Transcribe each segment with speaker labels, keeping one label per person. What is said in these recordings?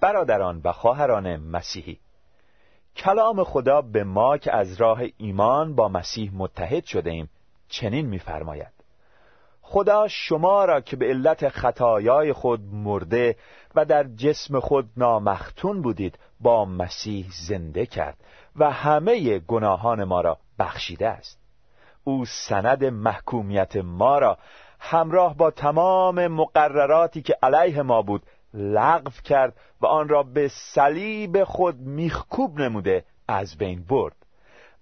Speaker 1: برادران و خواهران مسیحی. کلام خدا به ما که از راه ایمان با مسیح متحد شده ایم چنین می‌فرماید. خدا شما را که به علت خطایای خود مرده و در جسم خود نامختون بودید با مسیح زنده کرد و همه گناهان ما را بخشیده است. او سند محکومیت ما را همراه با تمام مقرراتی که علیه ما بود لغو کرد و آن را به صلیب خود میخکوب نموده از بین برد.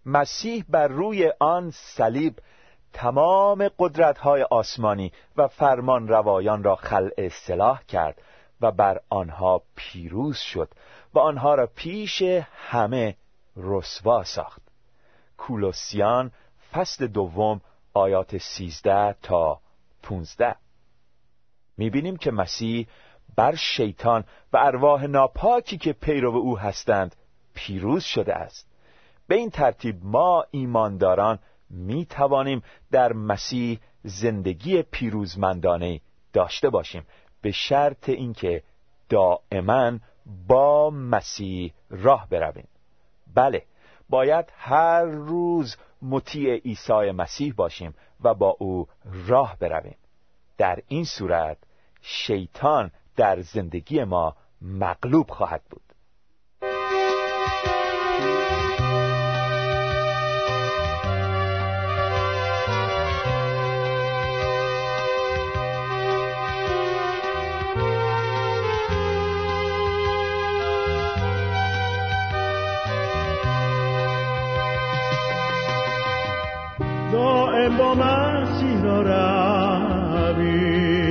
Speaker 1: مسیح بر روی آن صلیب تمام قدرت‌های آسمانی و فرمان روایان را خلع اصلاح کرد و بر آنها پیروز شد و آنها را پیش همه رسوا ساخت. کولوسیان فصل دوم آیات سیزده تا پونزده. می‌بینیم که مسیح بر شیطان و ارواح ناپاکی که پیرو او هستند پیروز شده است. به این ترتیب ما ایمانداران می توانیم در مسیح زندگی پیروزمندانه داشته باشیم به شرط اینکه دائما با مسیح راه برویم. بله باید هر روز مطیع عیسی مسیح باشیم و با او راه برویم. در این صورت شیطان در زندگی ما مغلوب خواهد بود.
Speaker 2: با مسیح را روی.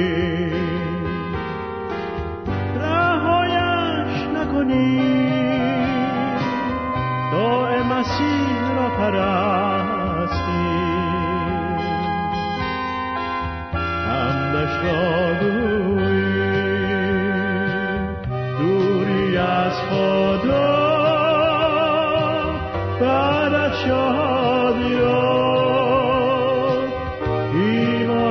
Speaker 2: پرستی. همدش را دوری از خدا بعد شادی را
Speaker 3: در این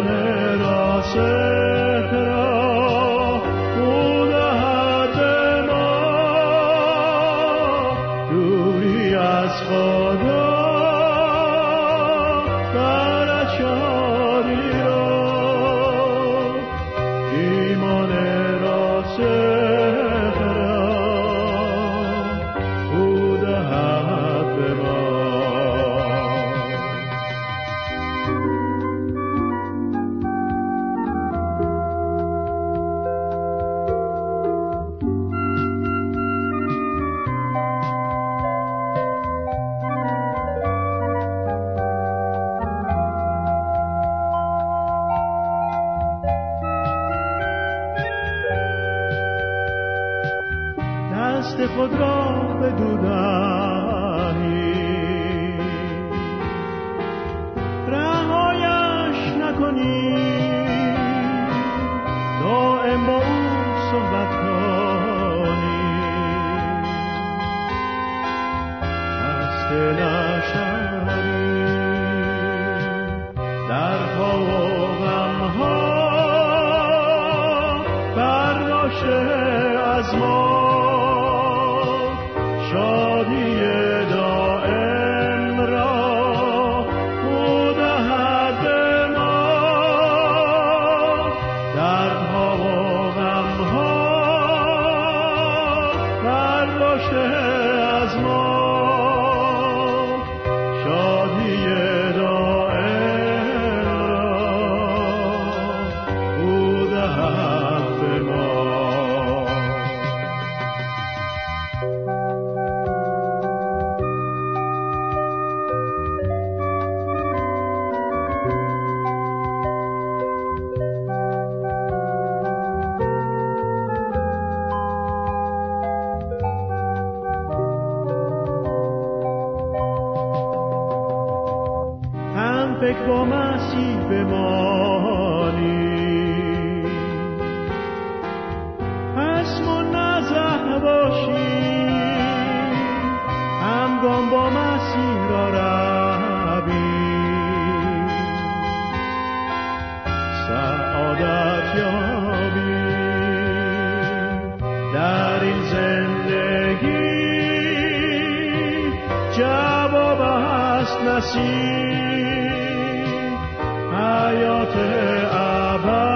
Speaker 3: جواب هست نسیم حیات ابد.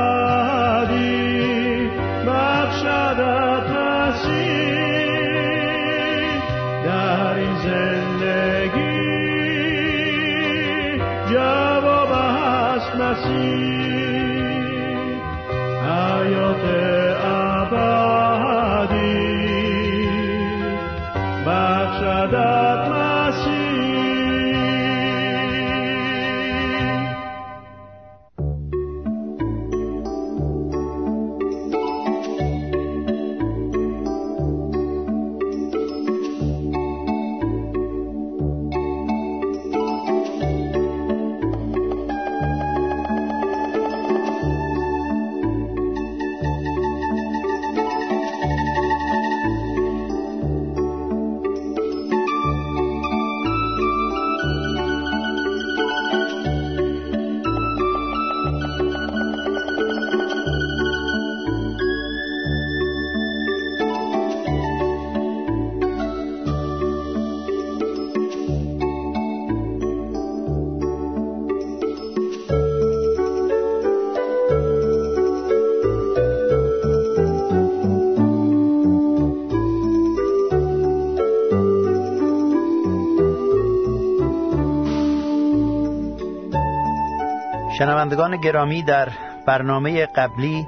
Speaker 4: شنوندگان گرامی در برنامه قبلی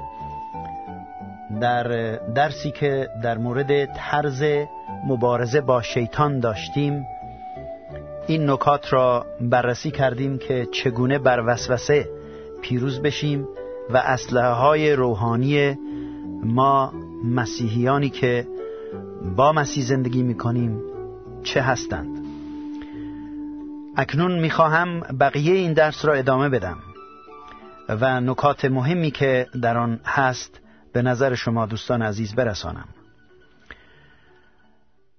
Speaker 4: در درسی که در مورد طرز مبارزه با شیطان داشتیم این نکات را بررسی کردیم که چگونه بر وسوسه پیروز بشیم و اسلحه های روحانی ما مسیحیانی که با مسیح زندگی می کنیم چه هستند. اکنون می‌خواهم بقیه این درس را ادامه بدم. و نکات مهمی که در آن هست به نظر شما دوستان عزیز برسانم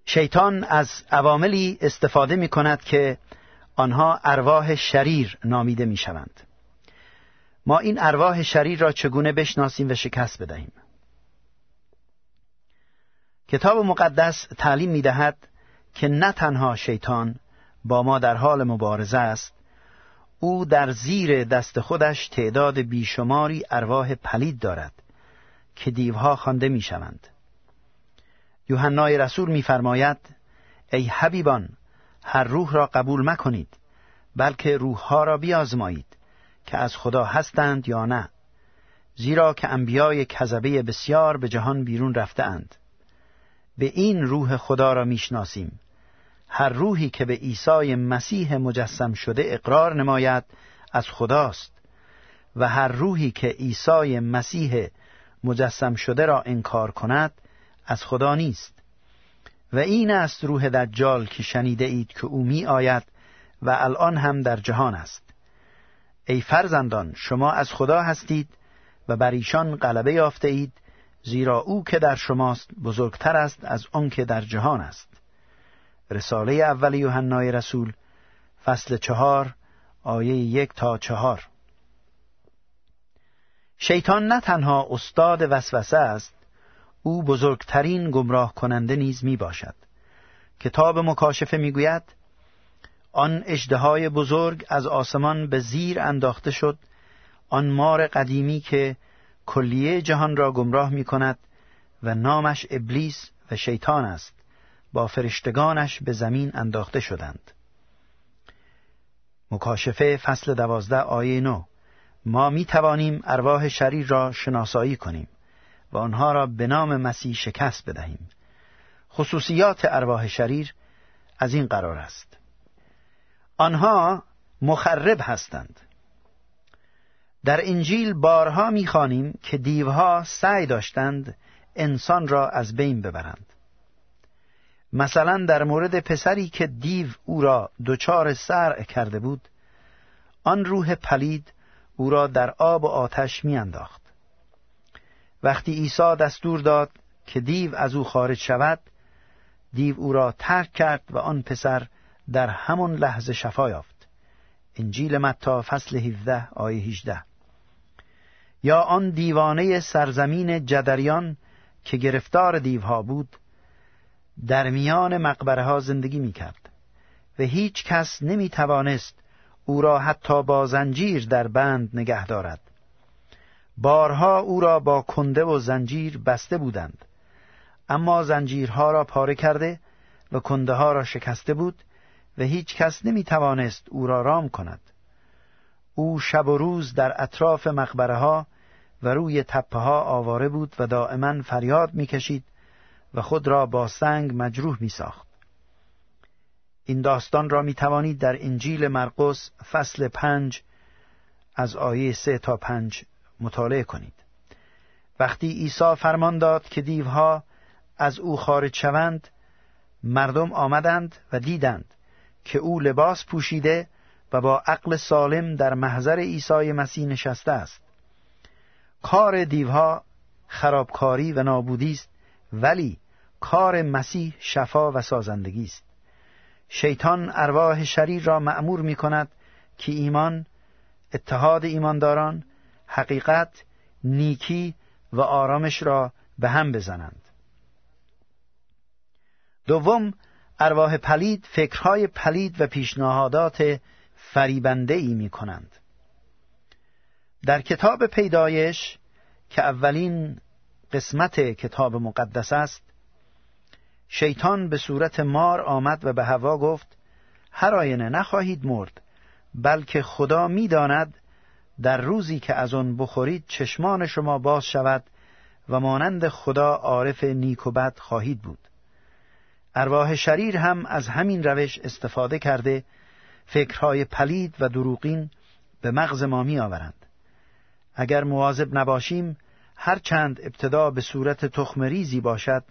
Speaker 4: شیطان از عواملی استفاده می کند که آنها ارواح شریر نامیده می شوند. ما این ارواح شریر را چگونه بشناسیم و شکست بدهیم کتاب مقدس تعلیم می دهد که نه تنها شیطان با ما در حال مبارزه است او در زیر دست خودش تعداد بیشماری ارواح پلید دارد که دیوها خوانده می‌شوند. یوحنای رسول میفرماید ای حبیبان هر روح را قبول مکنید بلکه روحها را بیازمایید که از خدا هستند یا نه. زیرا که انبیای کذبه بسیار به جهان بیرون رفتهاند. به این روح خدا را می‌شناسیم. هر روحی که به عیسی مسیح مجسم شده اقرار نماید از خداست و هر روحی که عیسی مسیح مجسم شده را انکار کند از خدا نیست. و این است روح دجال که شنیده اید که او می آید و الان هم در جهان است. ای فرزندان شما از خدا هستید و بر ایشان غلبه یافته اید زیرا او که در شماست بزرگتر است از آن که در جهان است. رساله اول یوحنای رسول فصل چهار آیه یک تا چهار. شیطان نه تنها استاد وسوسه است او بزرگترین گمراه کننده نیز می باشد کتاب مکاشفه می گوید آن اجدهای بزرگ از آسمان به زیر انداخته شد آن مار قدیمی که کلیه جهان را گمراه می کند و نامش ابلیس و شیطان است. با فرشتگانش به زمین انداخته شدند. مکاشفه فصل دوازده آیه نو ما می توانیم ارواح شریر را شناسایی کنیم و آنها را به نام مسیح شکست بدهیم. خصوصیات ارواح شریر از این قرار است. آنها مخرب هستند. در انجیل بارها می‌خوانیم که دیوها سعی داشتند انسان را از بین ببرند. مثلا در مورد پسری که دیو او را دچار سرع کرده بود آن روح پلید او را در آب و آتش میانداخت. وقتی عیسی دستور داد که دیو از او خارج شود دیو او را ترک کرد و آن پسر در همون لحظه شفا یافت. انجیل متا فصل 17 آیه 18 یا آن دیوانه سرزمین جدریان که گرفتار دیوها بود در میان مقبره ها زندگی می کرد. و هیچ کس نمی توانست او را حتی با زنجیر در بند نگه دارد بارها او را با کنده و زنجیر بسته بودند اما زنجیرها را پاره کرده و کنده ها را شکسته بود و هیچ کس نمی توانست او را رام کند او شب و روز در اطراف مقبره ها و روی تپه ها آواره بود و دائما فریاد می‌کشید و خود را با سنگ مجروح می ساخت. این داستان را می توانید در انجیل مرقس فصل پنج از آیه سه تا پنج مطالعه کنید. وقتی عیسی فرمان داد که دیوها از او خارج شوند مردم آمدند و دیدند که او لباس پوشیده و با عقل سالم در محضر عیسی مسیح نشسته است کار دیوها خرابکاری و نابودی است ولی کار مسیح شفا و سازندگی است. شیطان ارواح شریر را معمور می کند که ایمان اتحاد ایمانداران حقیقت نیکی و آرامش را به هم بزنند. دوم ارواح پلید فکرهای پلید و پیشنهادات فریبنده ای می کنند. در کتاب پیدایش که اولین قسمت کتاب مقدس است شیطان به صورت مار آمد و به هوا گفت هر آینه نخواهید مرد بلکه خدا می‌داند در روزی که از آن بخورید چشمان شما باز شود و مانند خدا عارف نیک و بد خواهید بود ارواح شریر هم از همین روش استفاده کرده فکرهای پلید و دروغین به مغز ما می آورند. اگر مواظب نباشیم هر چند ابتدا به صورت تخمریزی باشد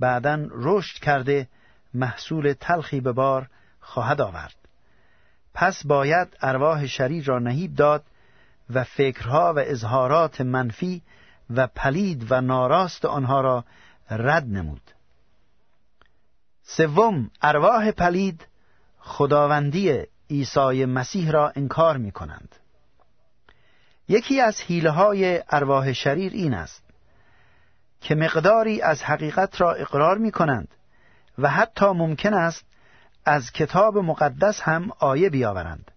Speaker 4: بعدا رشد کرده محصول تلخی به بار خواهد آورد. پس باید ارواح شریر را نهیب داد و فکرها و اظهارات منفی و پلید و ناراست آنها را رد نمود. سوم ارواح پلید خداوندی عیسی مسیح را انکار می کنند یکی از حیله های ارواح شریر این است. که مقداری از حقیقت را اقرار می کنند و حتی ممکن است از کتاب مقدس هم آیه بیاورند.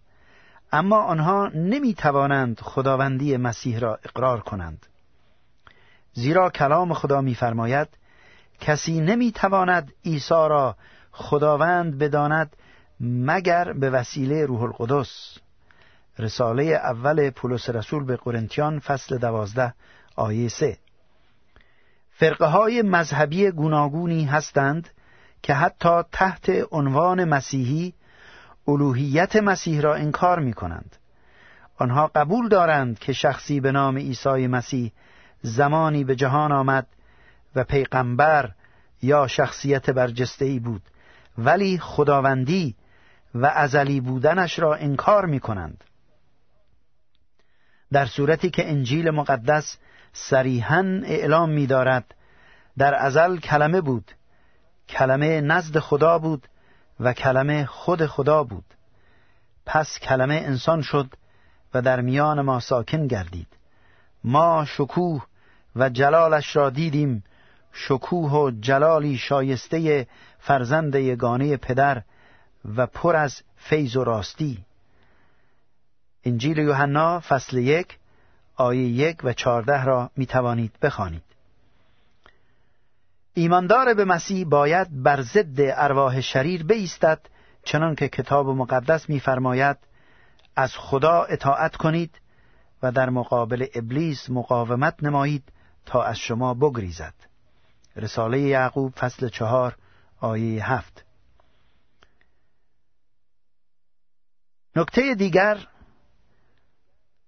Speaker 4: اما آنها نمی توانند خداوندی مسیح را اقرار کنند. زیرا کلام خدا میفرماید کسی نمی تواند عیسی را خداوند بداند مگر به وسیله روح القدس. رساله اول پولس رسول به قرنتیان فصل دوازده آیه سه. فرقه های مذهبی گوناگونی هستند که حتی تحت عنوان مسیحی الوهیت مسیح را انکار می کنند. آنها قبول دارند که شخصی به نام عیسی مسیح زمانی به جهان آمد و پیغمبر یا شخصیت برجسته بود ولی خداوندی و ازلی بودنش را انکار می کنند. در صورتی که انجیل مقدس صریحا اعلام می دارد در ازل کلمه بود. کلمه نزد خدا بود و کلمه خود خدا بود. پس کلمه انسان شد و در میان ما ساکن گردید. ما شکوه و جلالش را دیدیم. شکوه و جلالی شایسته فرزند یگانه پدر و پر از فیض و راستی. انجیل یوحنا فصل یک آیه یک و چهارده را می توانید بخوانید. ایماندار به مسیح باید بر ضد ارواح شریر بایستد چنان که کتاب مقدس می‌فرماید از خدا اطاعت کنید و در مقابل ابلیس مقاومت نمایید تا از شما بگریزد رساله یعقوب فصل چهار آیه هفت نکته دیگر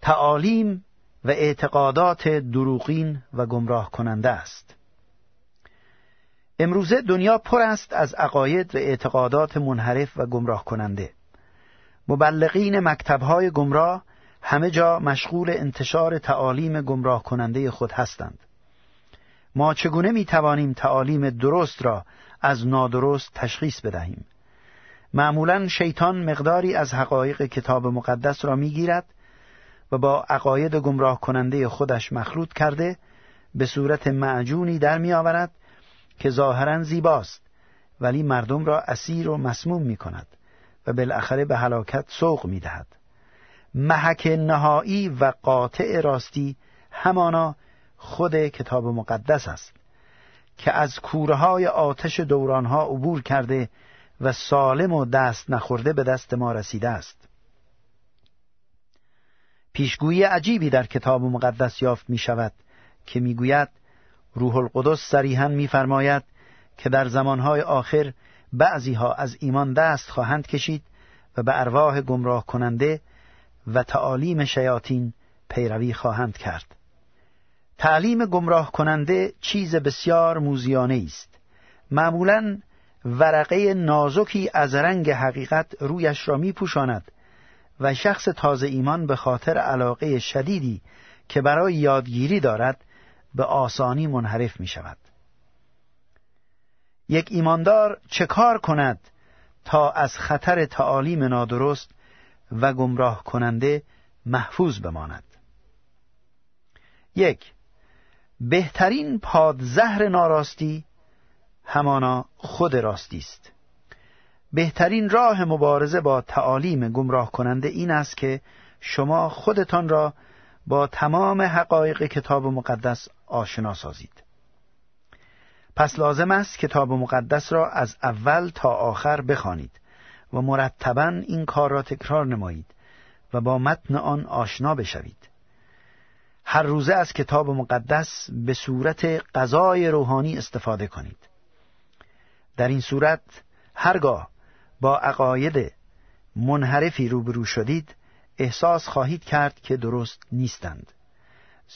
Speaker 4: تعالیم و اعتقادات دروغین و گمراه کننده است. امروزه دنیا پر است از عقاید و اعتقادات منحرف و گمراه کننده. مبلغین مکتبهای گمراه همه جا مشغول انتشار تعالیم گمراه کننده خود هستند. ما چگونه می توانیم تعالیم درست را از نادرست تشخیص بدهیم؟ معمولا شیطان مقداری از حقایق کتاب مقدس را می‌گیرد و با عقاید گمراه کننده خودش مخلوط کرده به صورت معجونی در می آورد که ظاهرا زیباست ولی مردم را اسیر و مسموم می کند و بالاخره به هلاکت سوق می دهد. محک نهایی و قاطع راستی همانا خود کتاب مقدس است که از کوره های آتش دورانها عبور کرده و سالم و دست نخورده به دست ما رسیده است پیشگویی عجیبی در کتاب مقدس یافت می شود که می گوید روح القدس صریحا میفرماید که در زمانهای آخر بعضی ها از ایمان دست خواهند کشید و به ارواح گمراه کننده و تعالیم شیاطین پیروی خواهند کرد. تعلیم گمراه کننده چیز بسیار موزیانه است. معمولا ورقه نازکی از رنگ حقیقت رویش را می پوشاند و شخص تازه ایمان به خاطر علاقه شدیدی که برای یادگیری دارد به آسانی منحرف می شود یک ایماندار چه کار کند تا از خطر تعالیم نادرست و گمراه کننده محفوظ بماند؟ یک بهترین پادزهر ناراستی همانا خود راستی است. بهترین راه مبارزه با تعالیم گمراه کننده این است که شما خودتان را با تمام حقایق کتاب مقدس آشنا سازید. پس لازم است کتاب مقدس را از اول تا آخر بخوانید و مرتبا این کار را تکرار نمایید و با متن آن آشنا بشوید. هر روزه از کتاب مقدس به صورت غذای روحانی استفاده کنید. در این صورت هرگاه با عقاید منحرفی روبرو شدید احساس خواهید کرد که درست نیستند.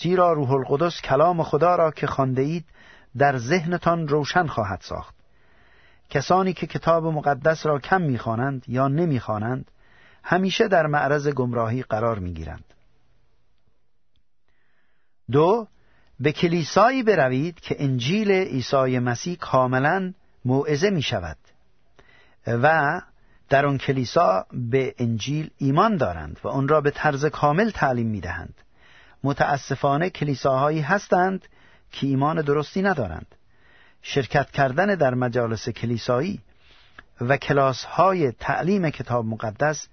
Speaker 4: زیرا روح القدس کلام خدا را که خانده اید در ذهنتان روشن خواهد ساخت. کسانی که کتاب مقدس را کم می‌خوانند یا نمی‌خوانند همیشه در معرض گمراهی قرار می‌گیرند. دو به کلیسایی بروید که انجیل عیسی مسیح کاملا موعظه می شود و در آن کلیسا به انجیل ایمان دارند و آن را به طرز کامل تعلیم می دهند. متاسفانه کلیساهایی هستند که ایمان درستی ندارند. شرکت کردن در مجالس کلیسایی و کلاس های تعلیم کتاب مقدس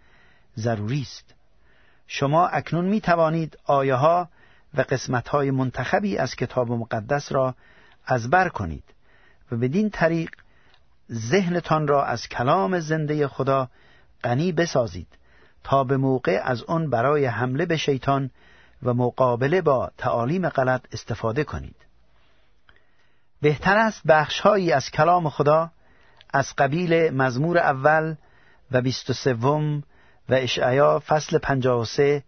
Speaker 4: ضروری است. شما اکنون می توانید آیه ها و قسمت های منتخبی از کتاب مقدس را از بر کنید و بدین طریق ذهنتان را از کلام زنده خدا غنی بسازید تا به موقع از آن برای حمله به شیطان و مقابله با تعالیم غلط استفاده کنید. بهتر است بخشهایی از کلام خدا از قبیل مزمور اول و بیست و سوم و اشعیا فصل پنجاه و سه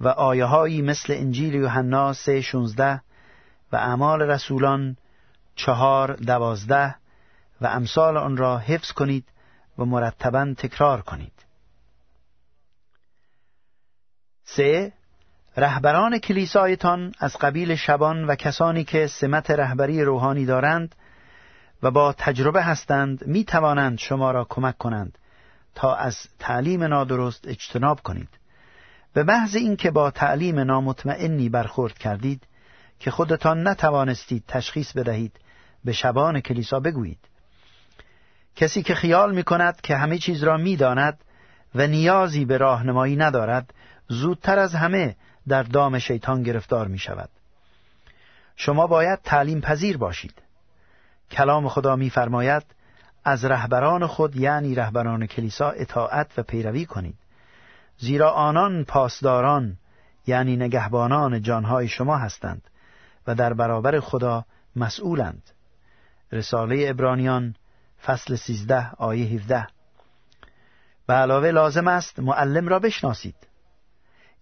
Speaker 4: و آیه مثل انجیل یوحنا سه شونزده و اعمال رسولان چهار دوازده و امثال آن را حفظ کنید و مرتبا تکرار کنید. سه رهبران کلیسایتان از قبیل شبان و کسانی که سمت رهبری روحانی دارند و با تجربه هستند می توانند شما را کمک کنند تا از تعلیم نادرست اجتناب کنید. به محض اینکه با تعلیم نامطمئنی برخورد کردید که خودتان نتوانستید تشخیص بدهید به شبان کلیسا بگویید. کسی که خیال می کند که همه چیز را می داند و نیازی به راهنمایی ندارد زودتر از همه در دام شیطان گرفتار می شود شما باید تعلیم پذیر باشید. کلام خدا میفرماید از رهبران خود یعنی رهبران کلیسا اطاعت و پیروی کنید. زیرا آنان پاسداران یعنی نگهبانان جانهای شما هستند و در برابر خدا مسئولند. رساله ابرانیان فصل سیزده آیه 17 به علاوه لازم است معلم را بشناسید.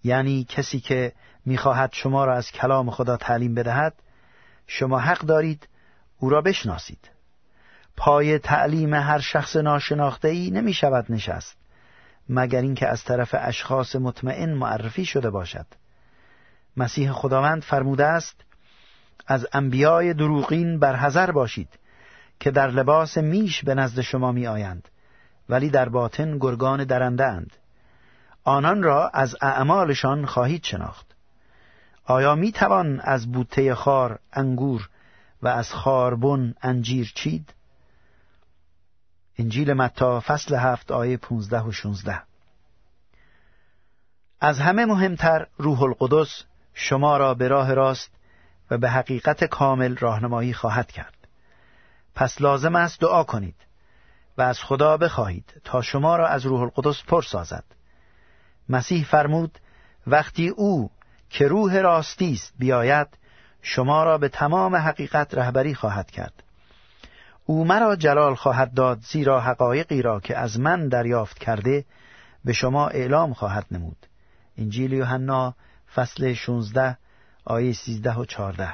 Speaker 4: یعنی کسی که می‌خواهد شما را از کلام خدا تعلیم بدهد شما حق دارید او را بشناسید. پای تعلیم هر شخص ناشناخته ای نمی شود نشست مگر اینکه از طرف اشخاص مطمئن معرفی شده باشد. مسیح خداوند فرموده است از انبیای دروغین برحذر باشید. که در لباس میش به نزد شما می آیند ولی در باطن گرگان درنده اند آنان را از اعمالشان خواهید شناخت. آیا می توان از بوته خار انگور و از خاربن انجیر چید؟
Speaker 3: انجیل متا فصل هفت آیه 15 و 16 از همه مهمتر روح القدس شما را به راه راست و به حقیقت کامل راهنمایی خواهد کرد. پس لازم است دعا کنید و از خدا بخواهید تا شما را از روح القدس پر سازد. مسیح فرمود وقتی او که روح راستی است بیاید شما را به تمام حقیقت رهبری خواهد کرد. او مرا جلال خواهد داد زیرا حقایقی را که از من دریافت کرده به شما اعلام خواهد نمود. انجیل یوحنا فصل 16 آیه 13 و 14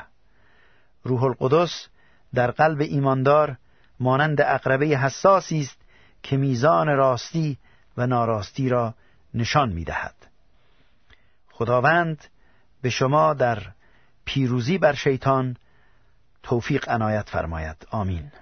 Speaker 3: روح القدس در قلب ایماندار مانند اقربه حساسی است که میزان راستی و ناراستی را نشان می‌دهد. خداوند به شما در پیروزی بر شیطان توفیق عنایت فرماید. آمین.